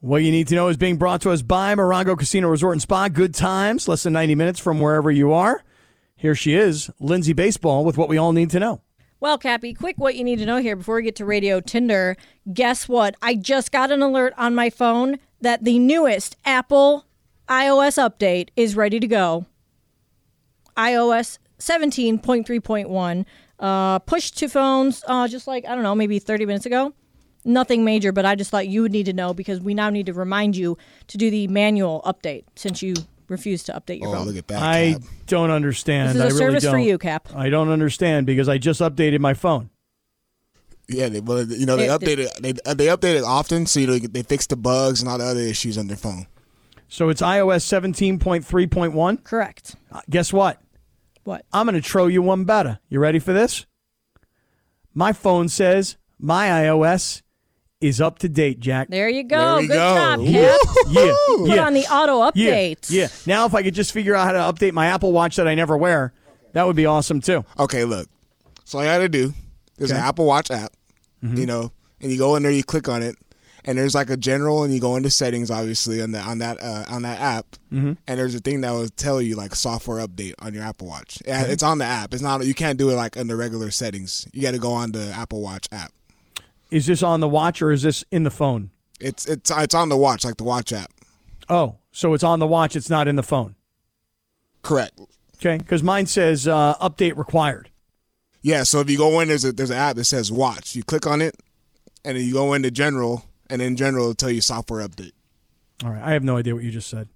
What you need to know is being brought to us by Morongo Casino Resort and Spa. Good times, less than 90 minutes from wherever you are. Here she is, Lindsay Baseball, with what we all need to know. Well, Cappy, quick what you need to know here before we get to Radio Tinder. Guess what? I just got an alert on my phone that the newest Apple iOS update is ready to go. iOS 17.3.1 uh, pushed to phones uh, just like, I don't know, maybe 30 minutes ago. Nothing major, but I just thought you would need to know because we now need to remind you to do the manual update since you refused to update your Oh, phone. look at that. I Cap. don't understand. This is a I really service for don't. you, Cap. I don't understand because I just updated my phone. Yeah, they, well, you know they They- updated they uh, they update it often, so you know they fix the bugs and all the other issues on their phone. So it's iOS 17.3.1. Correct. Uh, Guess what? What? I'm going to throw you one better. You ready for this? My phone says my iOS is up to date, Jack. There you go. There Good go. job, Woo. Cap. Yeah, Put yeah, on the auto yeah, update. yeah. Now, if I could just figure out how to update my Apple Watch that I never wear, that would be awesome too. Okay, look. So all you got to do there's Okay. an Apple Watch app, Mm-hmm. you know, and you go in there, you click on it, and there's like a general, and you go into settings, obviously, on the on that uh, on that app, Mm-hmm. and there's a thing that will tell you like software update on your Apple Watch. Yeah, it's on the app. It's not you can't do it like in the regular settings. You got to go on the Apple Watch app. Is this on the watch or is this in the phone? It's it's it's on the watch, like the watch app. Oh, so it's on the watch. It's not in the phone. Correct. Okay, because mine says uh, update required. Yeah, so if you go in, there's a there's an app that says watch. You click on it, and then you go into general, and in general it'll tell you software update. All right, I have no idea what you just said.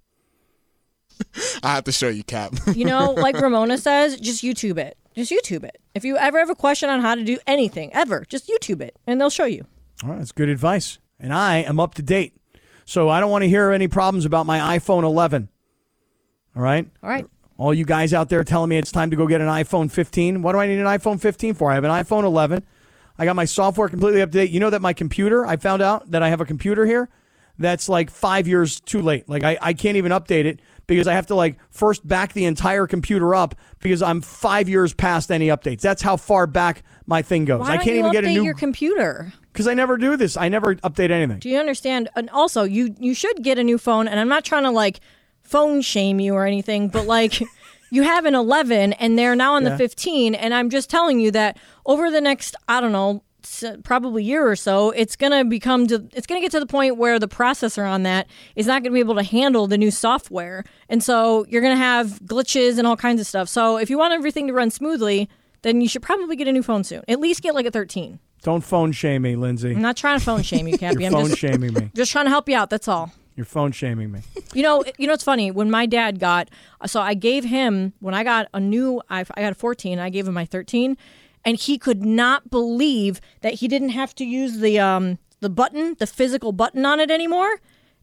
I have to show you, Cap. You know, like Ramona says, just YouTube it. Just YouTube it. If you ever have a question on how to do anything, ever, just YouTube it and they'll show you. All right, that's good advice. And I am up to date. So I don't want to hear any problems about my iPhone 11. All right? All right. All you guys out there telling me it's time to go get an iPhone 15. What do I need an iPhone 15 for? I have an iPhone 11. I got my software completely up to date. You know that my computer, I found out that I have a computer here that's like five years too late. Like I, I can't even update it because I have to like first back the entire computer up because I'm five years past any updates. That's how far back my thing goes. Why I can't even get a new your computer? because I never do this. I never update anything. Do you understand? And also, you you should get a new phone. And I'm not trying to like phone shame you or anything, but like you have an 11 and they're now on Yeah. the 15. And I'm just telling you that over the next I don't know probably year or so it's going to become to it's going to get to the point where the processor on that is not going to be able to handle the new software and so you're going to have glitches and all kinds of stuff so if you want everything to run smoothly then you should probably get a new phone soon at least get like a 13 Don't phone shame me, Lindsay. i'm not trying to phone shame you cappy You're i'm phone just shaming me. just trying to help you out that's all You're phone shaming me. you know, you know, it's funny when my dad got. So I gave him when I got a new. I, I got a 14. I gave him my 13, and he could not believe that he didn't have to use the um the button, the physical button on it anymore,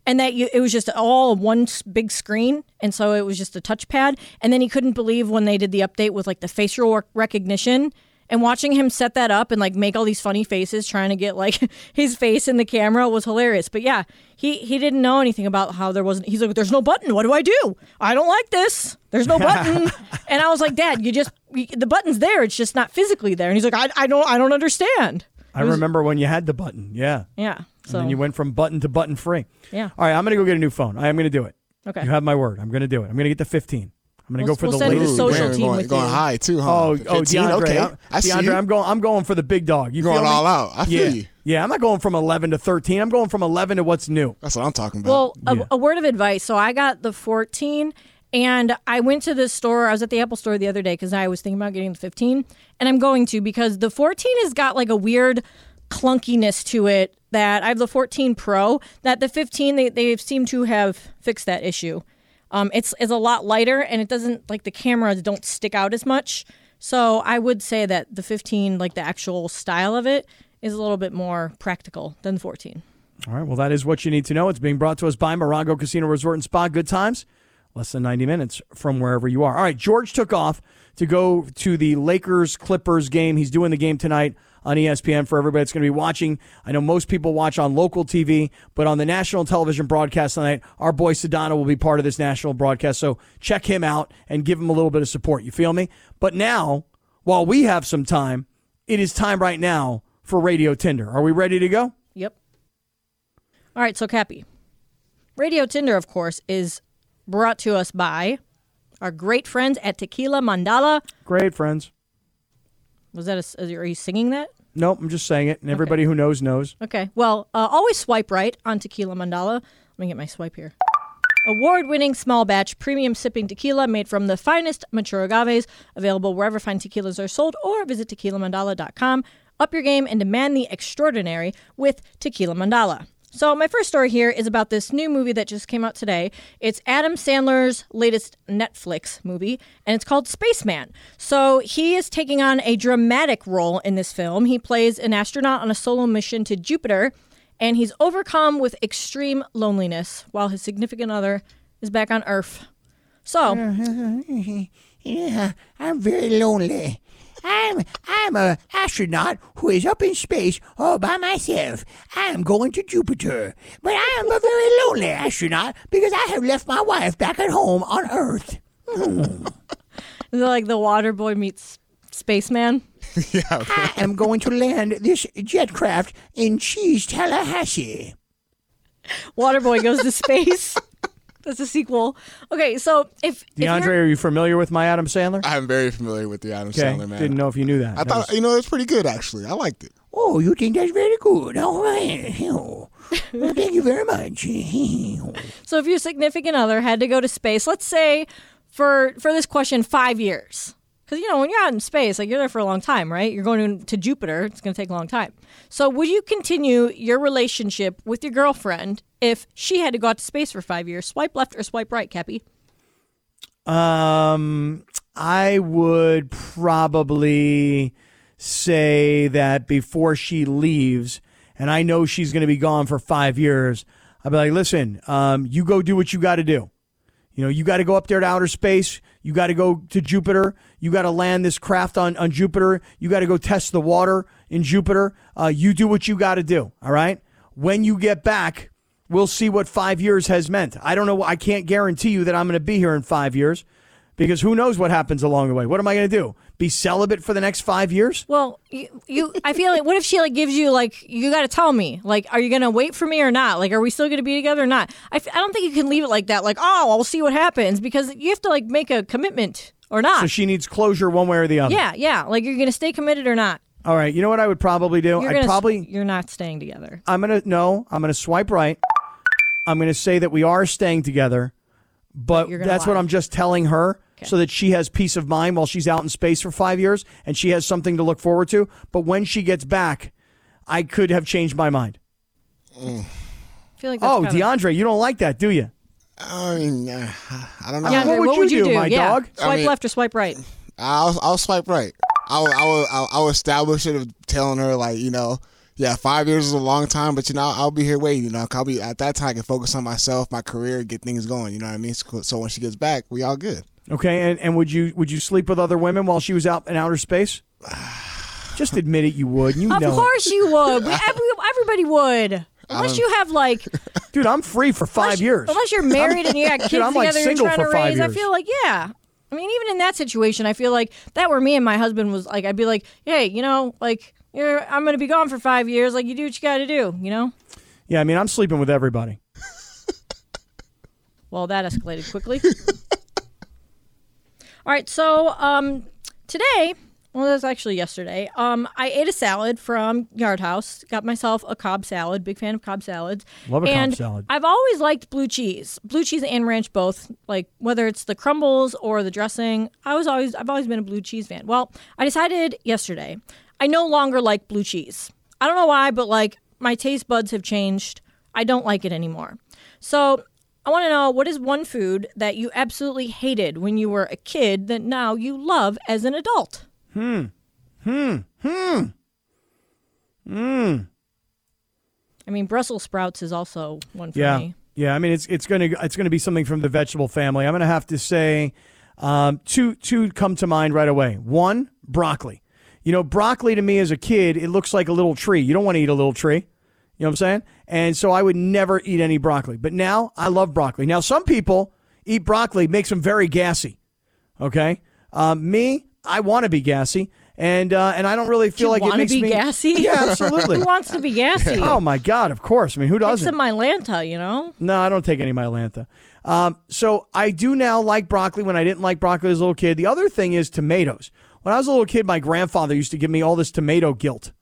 and that you, it was just all one big screen, and so it was just a touchpad. And then he couldn't believe when they did the update with like the facial recognition. And watching him set that up and like make all these funny faces trying to get like his face in the camera was hilarious. But yeah, he he didn't know anything about how there wasn't. He's like, "There's no button. What do I do? I don't like this. There's no button." and I was like, "Dad, you just you, the button's there. It's just not physically there." And he's like, "I, I don't I don't understand." I remember when you had the button. Yeah. Yeah. And So then you went from button to button free. Yeah. All right, I'm going to go get a new phone. I am going to do it. Okay. You have my word. I'm going to do it. I'm going to get the 15. I'm going to We'll- go for we'll the send the latest. social You're team going, with going you. high too, huh? Oh, oh, DeAndre. Okay, I'm, I see DeAndre, you. I'm going. I'm going for the big dog. You You're going all out. I feel Yeah, you. yeah. I'm not going from 11 to 13. I'm going from 11 to what's new. That's what I'm talking about. Well, a, Yeah. a word of advice. So I got the 14 and I went to this store. I was at the Apple store the other day because I was thinking about getting the 15 and I'm going to because the 14 has got like a weird clunkiness to it that I have the 14 Pro that the 15 they, they seem to have fixed that issue. Um, it's, it's a lot lighter and it doesn't like the cameras don't stick out as much. So I would say that the 15, like the actual style of it, is a little bit more practical than the 14. All right. Well, that is what you need to know. It's being brought to us by Morongo Casino Resort and Spa. Good times, less than 90 minutes from wherever you are. All right. George took off to go to the Lakers Clippers game. He's doing the game tonight on ESPN for everybody that's going to be watching. I know most people watch on local TV, but on the national television broadcast tonight, our boy Sedano will be part of this national broadcast. So check him out and give him a little bit of support. You feel me? But now, while we have some time, it is time right now for Radio Tinder. Are we ready to go? Yep. All right, so Cappy, Radio Tinder, of course, is brought to us by our great friends at Tequila Mandala. Great friends. Was that a, are you singing that? Nope, I'm just saying it, and everybody who knows knows. Okay. Well, uh, always swipe right on Tequila Mandala. Let me get my swipe here. Award winning small batch premium sipping tequila made from the finest mature agaves, available wherever fine tequilas are sold, or visit tequilamandala.com. Up your game and demand the extraordinary with Tequila Mandala. So, my first story here is about this new movie that just came out today. It's Adam Sandler's latest Netflix movie, and it's called Spaceman. So, he is taking on a dramatic role in this film. He plays an astronaut on a solo mission to Jupiter, and he's overcome with extreme loneliness while his significant other is back on Earth. So, Yeah, I'm very lonely. I'm I'm a astronaut who is up in space all by myself. I am going to Jupiter, but I am a very lonely astronaut because I have left my wife back at home on Earth. is it like the water boy meets spaceman? I am going to land this jet craft in Cheese, Tallahassee. Waterboy goes to space. That's a sequel. Okay, so if, if DeAndre, you're- are you familiar with my Adam Sandler? I'm very familiar with the Adam Okay, Sandler man. didn't know if you knew that. I That thought was- you know it's pretty good actually. I liked it. Oh, you think that's very good? All right. Oh, well, thank you very much. So if your significant other had to go to space, let's say for for this question, five years, because you know when you're out in space, like you're there for a long time, right? You're going to, Jupiter. It's going to take a long time. So would you continue your relationship with your girlfriend if she had to go out to space for five years? Swipe left or swipe right, Cappy? Um, I would probably say that before she leaves, and I know she's going to be gone for five years, I'd be like, listen, um, you go do what you got to do. You know, you got to go up there to outer space. You got to go to Jupiter. You got to land this craft on, on Jupiter. You got to go test the water in Jupiter. Uh, you do what you got to do. All right. When you get back, we'll see what five years has meant. I don't know. I can't guarantee you that I'm going to be here in five years because who knows what happens along the way. What am I going to do? Be celibate for the next five years? Well, you, you I feel like what if she like gives you like you got to tell me like are you gonna wait for me or not? Like are we still gonna be together or not? I, f- I don't think you can leave it like that. Like oh I'll see what happens because you have to like make a commitment or not. So she needs closure one way or the other. yeah, yeah. Like you're gonna stay committed or not. All right. You know what I would probably do? I'd probably. you're not staying together. I'm gonna no. I'm gonna swipe right. I'm gonna say that we are staying together, but gonna that's what. I'm just telling her so that she has peace of mind while she's out in space for five years and she has something to look forward to. But when she gets back, I could have changed my mind. I feel like that's Oh, kinda- DeAndre, you don't like that, do you? I mean, uh, I don't know. DeAndre, What would you do, my yeah. dog? Swipe I mean- left or swipe right. I'll I'll swipe right. I'll I'll I'll, I'll establish it of telling her like you know. Yeah, five years is a long time, but you know I'll be here waiting. You know, I'll be at that time. I can focus on myself, my career, get things going. You know what I mean? So, so when she gets back, we all good. Okay, and, and would you would you sleep with other women while she was out in outer space? Just admit it, you would. You Of know, it. course you would. We- Every, everybody would. Unless you have like dude. I'm free for five unless, years. Unless you're married and you got kids Dude, I'm, like, together, you're trying for to five raise. I feel like yeah. I mean, even in that situation, I feel like that were me and my husband was like, I'd be like, hey, you know, like you're, I'm going to be gone for five years. Like you do what you got to do, you know. Yeah, I mean, I'm sleeping with everybody. Well, that escalated quickly. All right, so um, today, well, that was actually yesterday. Um, I ate a salad from Yard House. Got myself a Cobb salad. Big fan of Cobb salads. Love a Cobb and salad. I've always liked blue cheese, blue cheese and ranch both. Like whether it's the crumbles or the dressing, I was always I've always been a blue cheese fan. Well, I decided yesterday I no longer like blue cheese. I don't know why, but like my taste buds have changed. I don't like it anymore. So I want to know what is one food that you absolutely hated when you were a kid that now you love as an adult? Hmm. Hmm. Hmm. Hmm. I mean, Brussels sprouts is also one for Yeah, me. yeah. I mean, it's it's gonna it's gonna be something from the vegetable family. I'm gonna have to say um, two two come to mind right away. One, broccoli. You know, broccoli to me as a kid, it looks like a little tree. You don't want to eat a little tree. You know what I'm saying? And so I would never eat any broccoli. But now I love broccoli. Now some people eat broccoli makes them very gassy. Okay, um, me, I want to be gassy, and uh, and I don't really feel you like it want to makes be me gassy? Yeah, absolutely. Who wants to be gassy? oh my God, of course. I mean, who doesn't? some Mylanta, you know. No, I don't take any Mylanta. Um, so I do now like broccoli when I didn't like broccoli as a little kid. The other thing is tomatoes. When I was a little kid, my grandfather used to give me all this tomato guilt.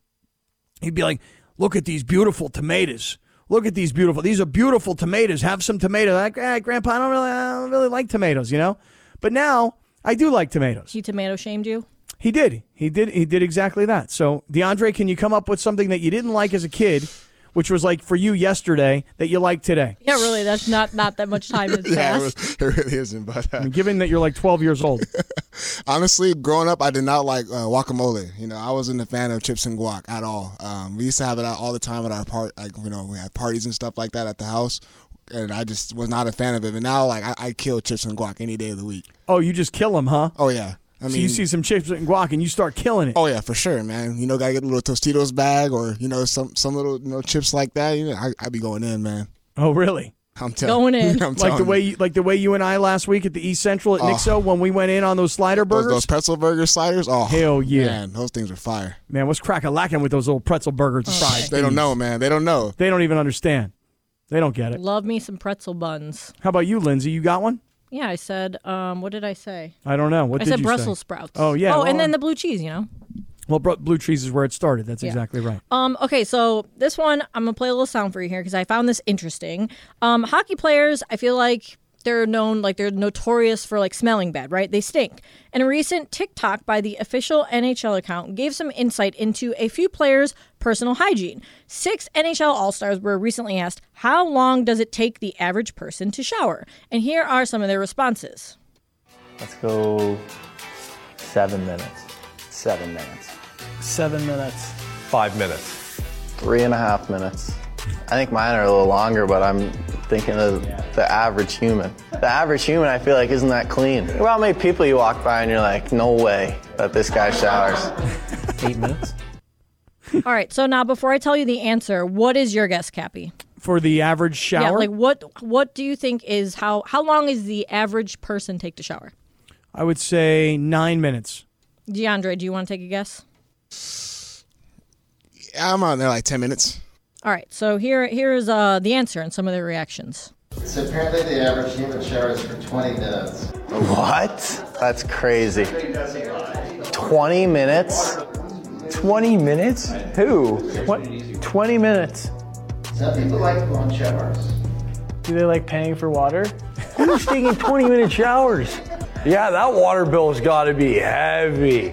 He'd be like, "Look at these beautiful tomatoes. Look at these beautiful. These are beautiful tomatoes. Have some tomatoes." Like, eh, Grandpa, I don't really, I don't really like tomatoes, you know. But now I do like tomatoes. He tomato shamed you. He did. He did. He did exactly that. So, DeAndre, can you come up with something that you didn't like as a kid, which was like for you yesterday that you like today? Yeah, really. That's not not that much time has Yeah, it, passed. was, it really isn't. But uh, Given that you're like 12 years old. honestly, growing up, I did not like uh, guacamole. You know, I wasn't a fan of chips and guac at all. Um, we used to have it out all the time at our part, like you know, we had parties and stuff like that at the house, and I just was not a fan of it. But now, like, I, I kill chips and guac any day of the week. Oh, you just kill them, huh? Oh yeah, I So mean, you see some chips and guac and you start killing it. oh yeah, for sure, man. You know, gotta get a little Tostitos bag or you know some some little you know chips like that. You know, I I be going in, man. Oh, really? I'm telling Going in. I'm Like the way you. you, like the way you and I last week at the East Central at Nixo oh. when we went in on those slider Those, burgers. those pretzel burger sliders, oh Hell yeah. man, those things are fire. Man, what's crack a lacking with those little pretzel burgers and oh, fries? They don't know, man. They don't know. They don't even understand. They don't get it. Love me some pretzel buns. How about you, Lindsay? You got one? Yeah, I said. Um, what did I say? I don't know. What I did said you Brussels say? sprouts. Oh, yeah, Oh, well, and then the blue cheese. You know. Well, Blue cheese is where it started. That's Yeah. exactly right. Um, okay, so this one I'm gonna play a little sound for you here because I found this interesting. Um, hockey players, I feel like they're known like they're notorious for like smelling bad, right? They stink. And a recent TikTok by the official NHL account gave some insight into a few players' personal hygiene. Six NHL All Stars were recently asked, "How long does it take the average person to shower?" And here are some of their responses. Let's go seven minutes. Seven minutes. Seven minutes. Five minutes. Three and a half minutes. I think mine are a little longer, but I'm thinking of the average human. The average human, I feel like, isn't that clean. Think about how many people you walk by and you're like, no way that this guy showers. Eight minutes. All right, so now before I tell you the answer, what is your guess, Cappy? For the average shower, Yeah, like what what do you think is how how long is the average person take to shower? I would say nine minutes. DeAndre, do you want to take a guess? I'm on there like ten minutes. All right, so here here's uh, the answer and some of the reactions. So apparently the average human showers for 20 minutes. What? That's crazy. 20 minutes? 20 minutes? Who? What? 20 minutes. Some people like long showers. Do they like paying for water? Who's taking 20 minute showers? Yeah, that water bill's got to be heavy.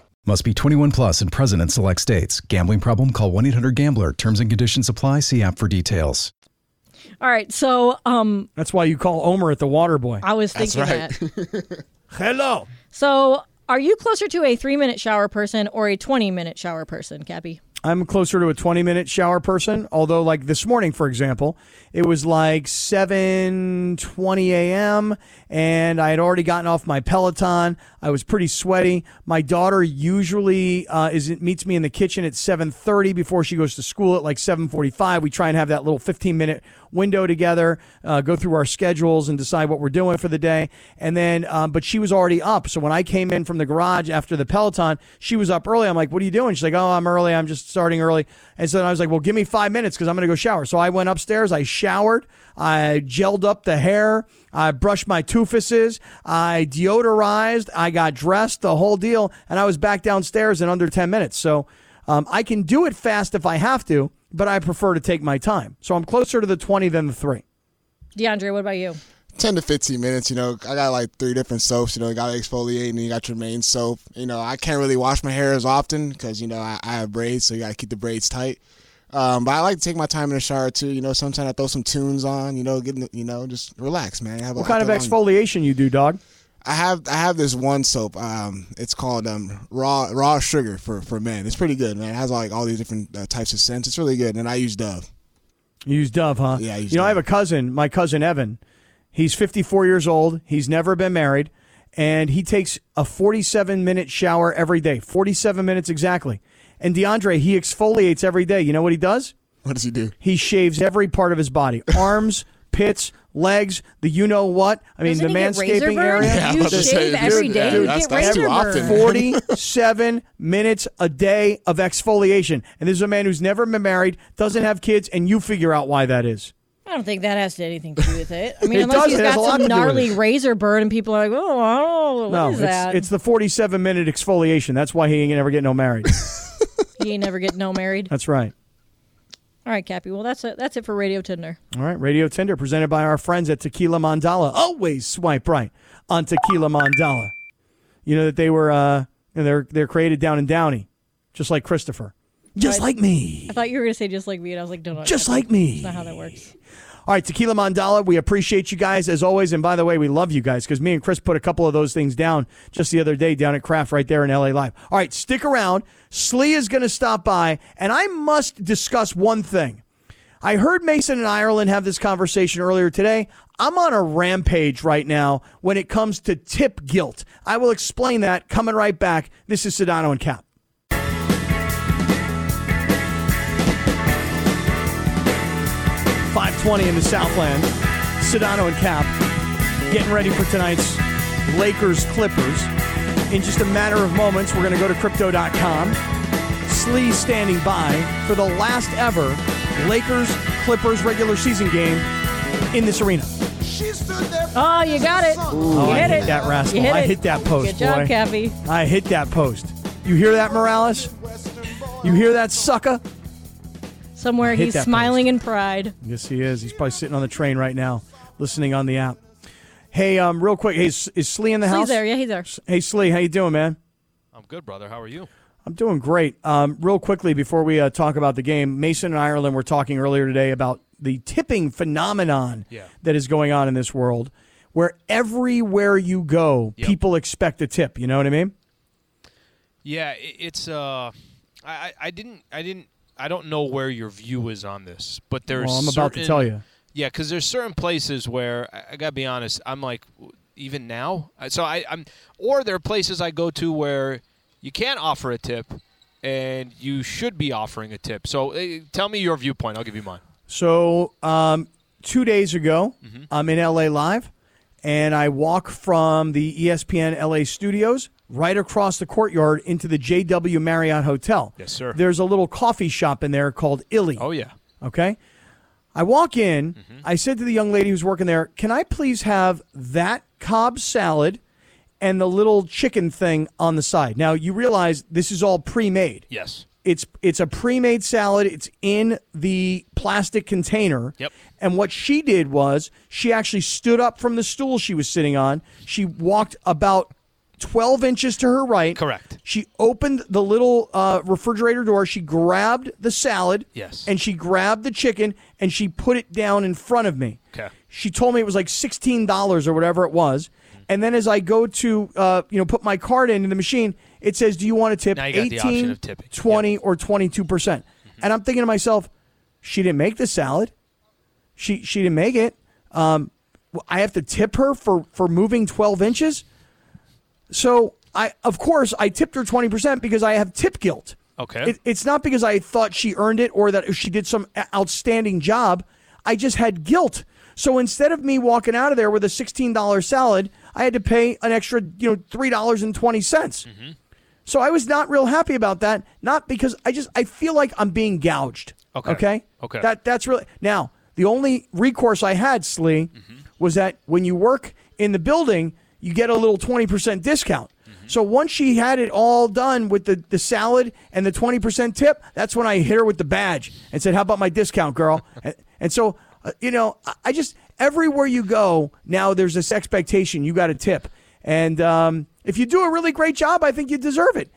Must be 21 plus and present in select states. Gambling problem? Call 1 800 Gambler. Terms and conditions apply. See app for details. All right, so um, That's why you call Omer at the water boy. I was That's thinking right. that. Hello. So, are you closer to a three minute shower person or a twenty minute shower person, Cappy? I'm closer to a 20 minute shower person. Although, like this morning, for example, it was like 7:20 a.m. and I had already gotten off my Peloton. I was pretty sweaty. My daughter usually uh, is meets me in the kitchen at 7:30 before she goes to school at like 7:45. We try and have that little 15 minute window together, uh, go through our schedules and decide what we're doing for the day. And then, um, but she was already up. So when I came in from the garage after the Peloton, she was up early. I'm like, "What are you doing?" She's like, "Oh, I'm early. I'm just starting early. And so I was like, well, give me five minutes because I'm going to go shower. So I went upstairs. I showered. I gelled up the hair. I brushed my toofuses. I deodorized. I got dressed, the whole deal. And I was back downstairs in under 10 minutes. So um, I can do it fast if I have to, but I prefer to take my time. So I'm closer to the 20 than the three. DeAndre, what about you? 10 to 15 minutes, you know. I got like three different soaps, you know. You got to exfoliate and you got your main soap. You know, I can't really wash my hair as often because, you know, I, I have braids, so you got to keep the braids tight. Um, but I like to take my time in the shower too. You know, sometimes I throw some tunes on. You know, getting you know, just relax, man. Have a- What kind of after a long- exfoliation you do, dog? I have I have this one soap. Um, it's called um raw raw sugar for for men. It's pretty good, man. It has like all these different uh, types of scents. It's really good, and I use Dove. You use Dove, huh? Yeah, You know, I have a cousin, my cousin Evan. He's 54 years old. He's never been married, and he takes a 47 minute shower every day. 47 minutes exactly. And DeAndre, he exfoliates every day. You know what he does? What does he do? He shaves every part of his body: arms, pits, legs, the you know what. I mean, Doesn't the he get razor manscaping burn? area. Yeah, I was You about to say, shave every dude, day, dude, you that's- get that's too razor often. burn. 47 minutes a day of exfoliation. And this is a man who's never been married, doesn't have kids, and you figure out why that is. I don't think that has anything to do with it. I mean, It unless does, he's it has got a lot some to do with gnarly it. razor burn, and people are like, "Oh, I don't know, what no, is it's, that?" it's the 47 minute exfoliation. That's why he ain't never get no married. You ain't never get no married. That's right. All right, Cappy. Well, that's it. That's it for Radio Tinder. All right, Radio Tinder presented by our friends at Tequila Mandala. Always swipe right on Tequila Mandala. You know that they were uh, and they're they're created down in Downey, just like Christopher, just I- like me. I thought you were gonna say just like me, and I was like, "No, no, Just like me. That's not how that works." All right, Tequila Mandala, we appreciate you guys as always. And by the way, we love you guys because me and Chris put a couple of those things down just the other day down at Craft right there in LA Live. All right, stick around. Sli is going to stop by, and I must discuss one thing. I heard Mason and Ireland have this conversation earlier today. I'm on a rampage right now when it comes to tip guilt. I will explain that coming right back. This is Sedano and Cap. 520 in the Southland. Sedano and Cap getting ready for tonight's Lakers Clippers. In just a matter of moments, we're going to go to crypto.com. Sli standing by for the last ever Lakers Clippers regular season game in this arena. Oh, you got it. Oh, you I hit hit it. that rascal. You hit I hit that post, Good job, boy. Cappy. I hit that post. You hear that, Morales? You hear that, sucker? Somewhere Hit he's that smiling in pride. Yes, he is. He's probably sitting on the train right now, listening on the app. Hey, um, real quick, hey, is, is Sli in the Sli's house? there. Yeah, he's there. Hey, Sli, how you doing, man? I'm good, brother. How are you? I'm doing great. Um, real quickly before we uh, talk about the game, Mason and Ireland were talking earlier today about the tipping phenomenon Yeah. that is going on in this world, where everywhere you go, Yep. people expect a tip. You know what I mean? Yeah, it's uh, I, I- I didn't, I didn't, I don't know where your view is on this, but there's. Well, I'm about to certain- tell you. Yeah, because there's certain places where I, I gotta be honest. I'm like, even now. So I, I'm, or there are places I go to where you can't offer a tip, and you should be offering a tip. So uh, tell me your viewpoint. I'll give you mine. So, um, two days ago, Mm-hmm. I'm in LA Live, and I walk from the ESPN LA studios right across the courtyard into the JW Marriott Hotel. Yes, sir. There's a little coffee shop in there called Illy. Oh yeah. Okay. I walk in. Mm-hmm. I said to the young lady who's working there, "Can I please have that Cobb salad and the little chicken thing on the side?" Now you realize this is all pre-made. Yes. It's it's a pre-made salad. It's in the plastic container. Yep. And what she did was she actually stood up from the stool she was sitting on. She walked about 12 inches to her right. Correct. She opened the little uh, refrigerator door. She grabbed the salad. Yes. And she grabbed the chicken and she put it down in front of me. Okay. She told me it was like sixteen dollars or whatever it was. And then as I go to uh, you know put my card in in the machine, it says, "Do you want to tip Now you got the 18, option of tipping. 20, or twenty two percent?" And I'm thinking to myself, she didn't make the salad. She she didn't make it. Um, I have to tip her for for moving twelve inches. So I of course I tipped her twenty percent because I have tip guilt. Okay. It, it's not because I thought she earned it or that she did some outstanding job. I just had guilt. So instead of me walking out of there with a sixteen dollar salad, I had to pay an extra, you know, three dollars and twenty cents. So I was not real happy about that. Not because I just I feel like I'm being gouged. Okay. Okay. Okay. That that's really now the only recourse I had, Sli, Mm-hmm. was that when you work in the building, you get a little twenty percent discount. Mm-hmm. So once she had it all done with the, the salad and the twenty percent tip, that's when I hit her with the badge and said, "How about my discount, girl?" and, and so uh, you know, I, I just everywhere you go now, there's this expectation you got to tip, and um, if you do a really great job, I think you deserve it.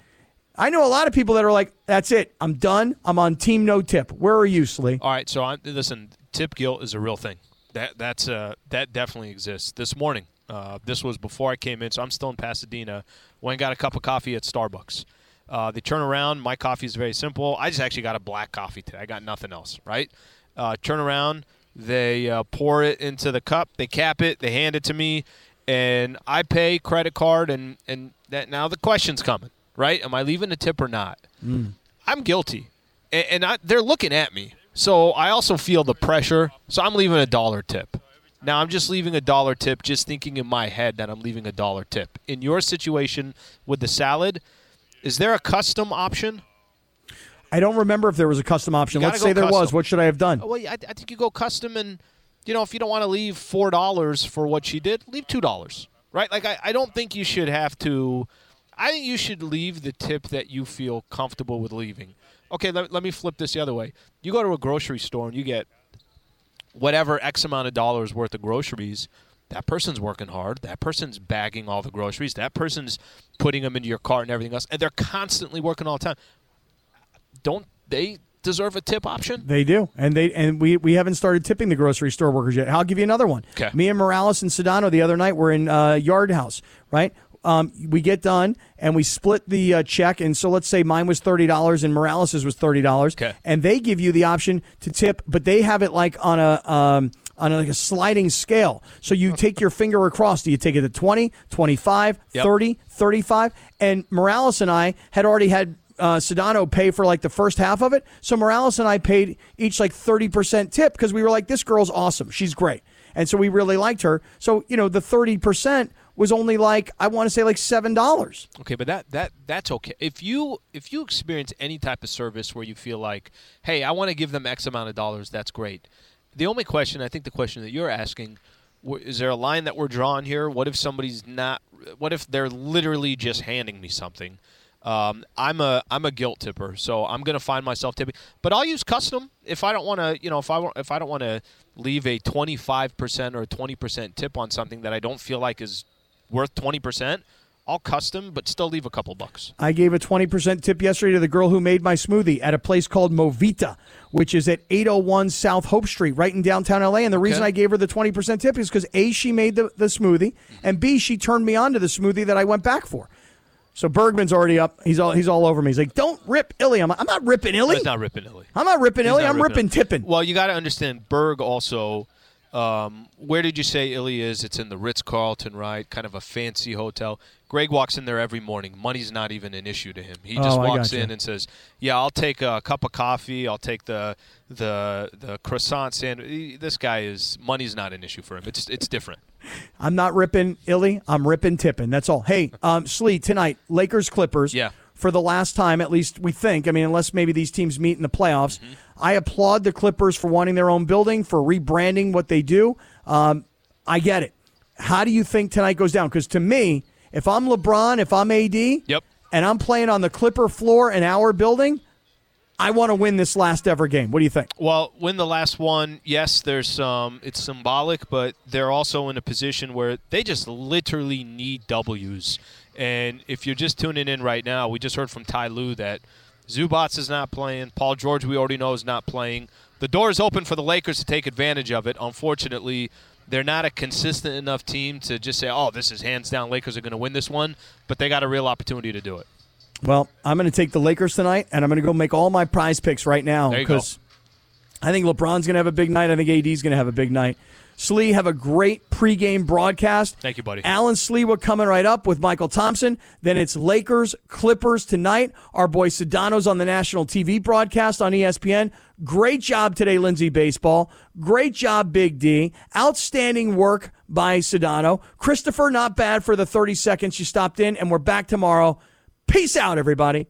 I know a lot of people that are like, "That's it, I'm done. I'm on team no tip." Where are you, Sli? All right, so I'm, listen, tip guilt is a real thing. That that's uh, that definitely exists. This morning, uh, this was before I came in, so I'm still in Pasadena. Went and got a cup of coffee at Starbucks. Uh, they turn around. My coffee is very simple. I just actually got a black coffee today. I got nothing else. Right? Uh, turn around. They uh, pour it into the cup. They cap it. They hand it to me, and I pay credit card. And and that now the question's coming. Right? Am I leaving a tip or not? I'm guilty, and, and I, they're looking at me. So I also feel the pressure. So I'm leaving a dollar tip. Now I'm just leaving a dollar tip, just thinking in my head that I'm leaving a dollar tip. In your situation with the salad, is there a custom option? I don't remember if there was a custom option. Let's say there was. What should I have done? Well, I, I think you go custom, and you know if you don't want to leave four dollars for what she did, leave two dollars. Right? Like I, I don't think you should have to. I think you should leave the tip that you feel comfortable with leaving. Okay, let, let me flip this the other way. You go to a grocery store and you get whatever X amount of dollars worth of groceries. That person's working hard. That person's bagging all the groceries. That person's putting them into your cart and everything else. And they're constantly working all the time. Don't they deserve a tip option? They do, and they and we we haven't started tipping the grocery store workers yet. I'll give you another one. 'Kay. Me and Morales and Sedano the other night were in uh, Yard House, right? Um, we get done and we split the uh, check, and so let's say mine was thirty dollars and Morales's was thirty dollars, 'Kay. and they give you the option to tip, but they have it like on a um, on a, like a sliding scale. So you take your finger across. Do you take it to 20, 25, Yep. 30, 35? And Morales and I had already had uh, Sedano pay for like the first half of it. So Morales and I paid each like 30% tip because we were like, this girl's awesome. She's great. And so we really liked her. So, you know, the 30% was only like, I want to say like $7. Okay, but that that that's okay. If you if you experience any type of service where you feel like, hey, I want to give them X amount of dollars, that's great. The only question, I think, the question that you're asking, is there a line that we're drawing here? What if somebody's not? What if they're literally just handing me something? Um, I'm a I'm a guilt tipper, so I'm gonna find myself tipping. But I'll use custom if I don't want to. You know, if I if I don't want to leave a 25 percent or 20 percent tip on something that I don't feel like is worth 20 percent. I'll custom, but still leave a couple bucks. I gave a 20% tip yesterday to the girl who made my smoothie at a place called Movita, which is at 801 South Hope Street, right in downtown LA. And the reason Okay. I gave her the 20% tip is because A, she made the, the smoothie, and B, she turned me on to the smoothie that I went back for. So Bergman's already up. He's all he's all over me. He's like, "Don't rip Illy." I'm, I'm not ripping Illy. That's not ripping Illy. I'm not ripping He's Illy. not I'm ripping tipping. Well, you got to understand, Berg also. Um, where did you say Illy is? It's in the Ritz Carlton, right? Kind of a fancy hotel. Greg walks in there every morning. Money's not even an issue to him. He just Oh, walks in and says, "Yeah, I'll take a cup of coffee. I'll take the the the croissant sandwich." This guy is money's not an issue for him. It's it's different. I'm not ripping Illy. I'm ripping tipping. That's all. Hey, um, Sli, tonight, Lakers Clippers. Yeah. For the last time, at least we think. I mean, unless maybe these teams meet in the playoffs. I applaud the Clippers for wanting their own building, for rebranding what they do. Um, I get it. How do you think tonight goes down? Because to me, if I'm LeBron, if I'm AD, Yep. and I'm playing on the Clipper floor in our building, I want to win this last ever game. What do you think? Well, win the last one. Yes, there's some. It's symbolic, but they're also in a position where they just literally need W's. And if you're just tuning in right now, we just heard from Ty Lue that Zubac is not playing. Paul George, we already know, is not playing. The door is open for the Lakers to take advantage of it. Unfortunately, they're not a consistent enough team to just say, "Oh, this is hands down. Lakers are going to win this one." But they got a real opportunity to do it. Well, I'm going to take the Lakers tonight, and I'm going to go make all my prize picks right now There you go. because I think LeBron's going to have a big night. I think AD's going to have a big night. Sli, have a great pregame broadcast. Thank you, buddy. Allen Sliwa coming right up with Mychal Thompson. Then it's Lakers, Clippers tonight. Our boy Sedano's on the national TV broadcast on ESPN. Great job today, Lindsay Baseball. Great job, Big D. Outstanding work by Sedano. Christopher, not bad for the 30 seconds you stopped in, and we're back tomorrow. Peace out, everybody.